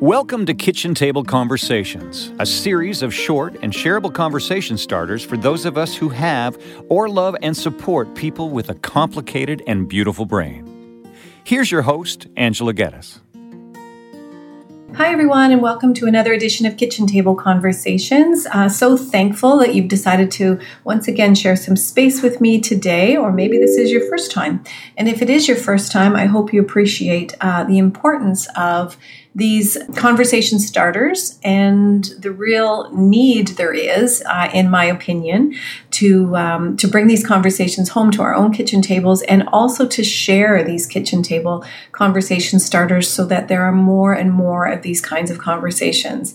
Welcome to Kitchen Table Conversations, a series of short and shareable conversation starters for those of us who have or love and support people with a complicated and beautiful brain. Here's your host, Angela Geddes. Hi, everyone, and welcome to another edition of Kitchen Table Conversations. Uh, so thankful that you've decided to once again share some space with me today, or maybe this is your first time. And if it is your first time, I hope you appreciate uh, the importance of these conversation starters and the real need there is, uh, in my opinion, to um, to bring these conversations home to our own kitchen tables and also to share these kitchen table conversation starters so that there are more and more of these kinds of conversations.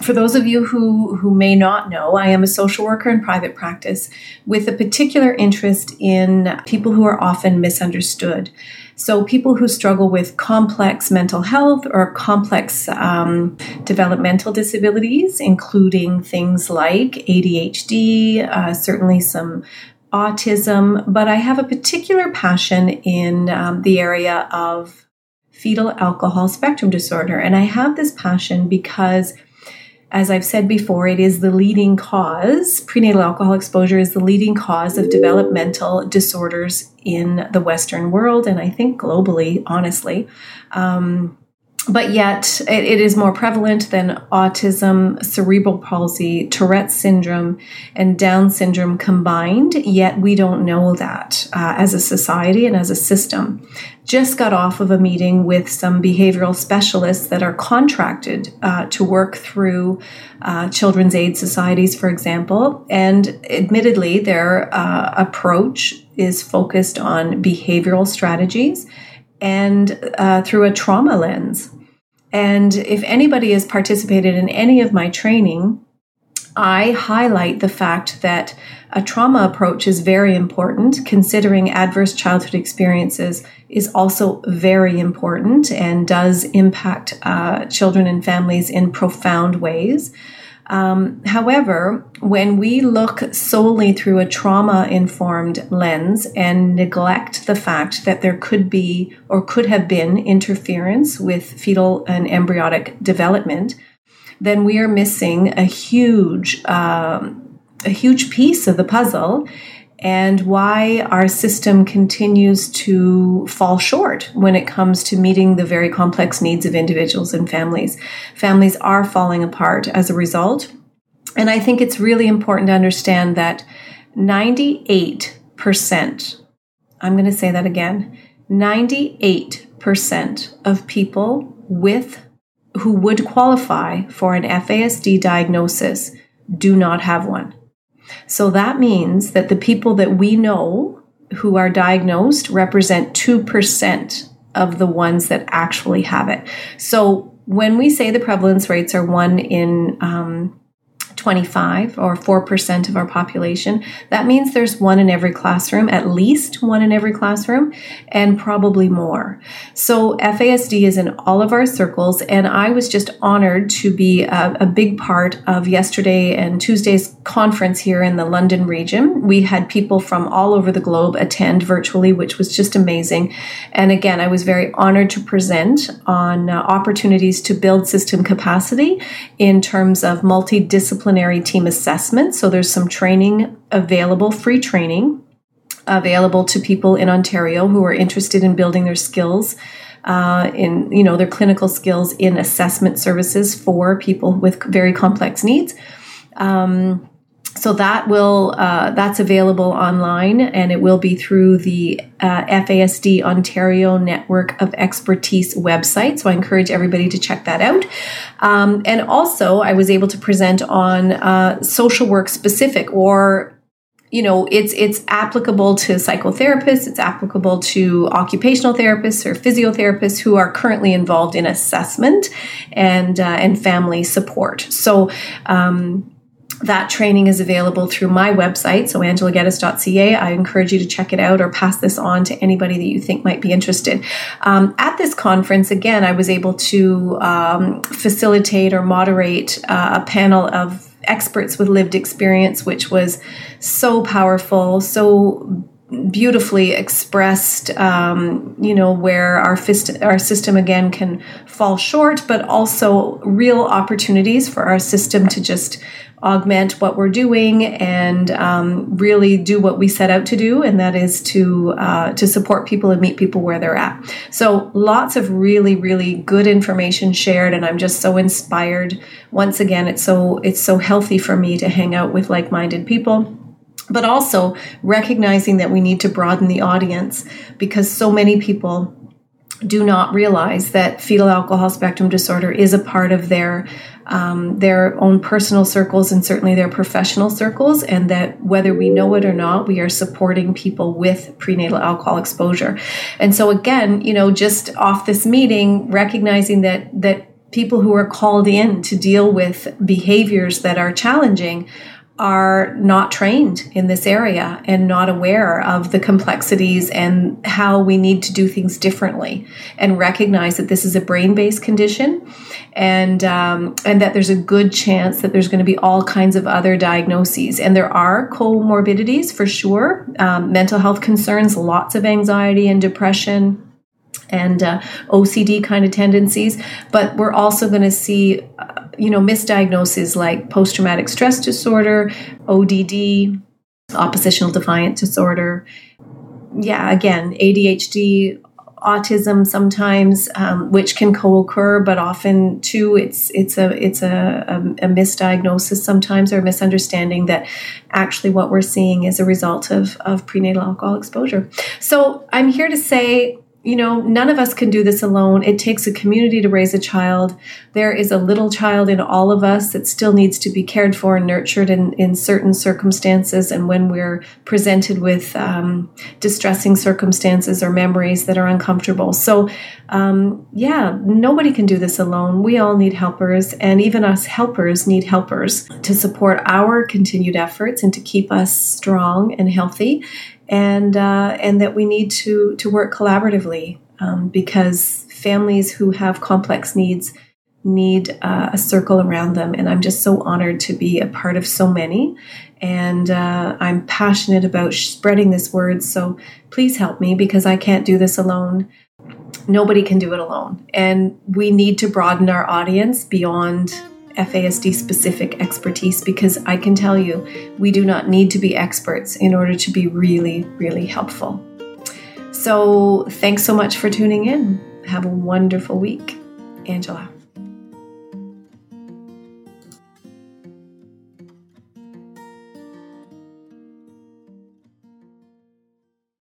For those of you who who may not know, I am a social worker in private practice with a particular interest in people who are often misunderstood. So, people who struggle with complex mental health or complex um, developmental disabilities, including things like ADHD, uh, certainly some autism, but I have a particular passion in um, the area of fetal alcohol spectrum disorder. And I have this passion because as I've said before, it is the leading cause, prenatal alcohol exposure is the leading cause of developmental disorders in the Western world, and I think globally, honestly. Um, but yet, it, it is more prevalent than autism, cerebral palsy, Tourette's syndrome, and Down syndrome combined, yet we don't know that uh, as a society and as a system just got off of a meeting with some behavioral specialists that are contracted uh, to work through uh, children's aid societies, for example. And admittedly, their uh, approach is focused on behavioral strategies and uh, through a trauma lens. And if anybody has participated in any of my training, I highlight the fact that a trauma approach is very important. Considering adverse childhood experiences is also very important and does impact uh, children and families in profound ways. Um, however, when we look solely through a trauma informed lens and neglect the fact that there could be or could have been interference with fetal and embryonic development, then we are missing a huge, um, a huge piece of the puzzle and why our system continues to fall short when it comes to meeting the very complex needs of individuals and families. Families are falling apart as a result. And I think it's really important to understand that 98%, I'm going to say that again, 98% of people with who would qualify for an FASD diagnosis do not have one. So that means that the people that we know who are diagnosed represent 2% of the ones that actually have it. So when we say the prevalence rates are one in um, 25 or 4% of our population, that means there's one in every classroom, at least one in every classroom, and probably more. So FASD is in all of our circles, and I was just honored to be a, a big part of yesterday and Tuesday's conference here in the London region. We had people from all over the globe attend virtually, which was just amazing. And again, I was very honored to present on uh, opportunities to build system capacity in terms of multidisciplinary team assessment. So there's some training available, free training available to people in Ontario who are interested in building their skills. Uh, in you know their clinical skills in assessment services for people with very complex needs um, so that will uh, that's available online and it will be through the uh, FASD Ontario Network of Expertise website. So I encourage everybody to check that out. Um, and also, I was able to present on uh, social work specific or you know it's it's applicable to psychotherapists it's applicable to occupational therapists or physiotherapists who are currently involved in assessment and uh, and family support so um, that training is available through my website, so angelageddes.ca. I encourage you to check it out or pass this on to anybody that you think might be interested. Um, at this conference, again, I was able to um, facilitate or moderate uh, a panel of experts with lived experience, which was so powerful, so beautifully expressed, um, you know, where our, fist, our system again can fall short, but also real opportunities for our system to just augment what we're doing and um, really do what we set out to do, and that is to uh, to support people and meet people where they're at. So lots of really really good information shared, and I'm just so inspired. Once again, it's so it's so healthy for me to hang out with like minded people but also recognizing that we need to broaden the audience because so many people do not realize that fetal alcohol spectrum disorder is a part of their um, their own personal circles and certainly their professional circles, and that whether we know it or not, we are supporting people with prenatal alcohol exposure. And so, again, you know, just off this meeting, recognizing that that people who are called in to deal with behaviors that are challenging are not trained in this area and not aware of the complexities and how we need to do things differently and recognize that this is a brain-based condition and um, and that there's a good chance that there's going to be all kinds of other diagnoses. And there are comorbidities for sure. Um, mental health concerns lots of anxiety and depression and uh, OCD kind of tendencies, but we're also going to see, you know, misdiagnoses like post traumatic stress disorder, ODD, oppositional defiant disorder. Yeah, again, ADHD, autism sometimes, um, which can co-occur, but often too, it's it's a it's a, a, a misdiagnosis sometimes or a misunderstanding that actually what we're seeing is a result of of prenatal alcohol exposure. So I'm here to say you know, none of us can do this alone. It takes a community to raise a child. There is a little child in all of us that still needs to be cared for and nurtured in, in certain circumstances. And when we're presented with um, distressing circumstances or memories that are uncomfortable. So, um, yeah, nobody can do this alone. We all need helpers, and even us helpers need helpers to support our continued efforts and to keep us strong and healthy and uh, and that we need to to work collaboratively um, because families who have complex needs need uh, a circle around them and i'm just so honored to be a part of so many. And uh, i'm passionate about spreading this word so please help me because i can't do this alone. Nobody can do it alone. And we need to broaden our audience beyond FASD specific expertise because I can tell you we do not need to be experts in order to be really, really helpful. So, thanks so much for tuning in. Have a wonderful week. Angela.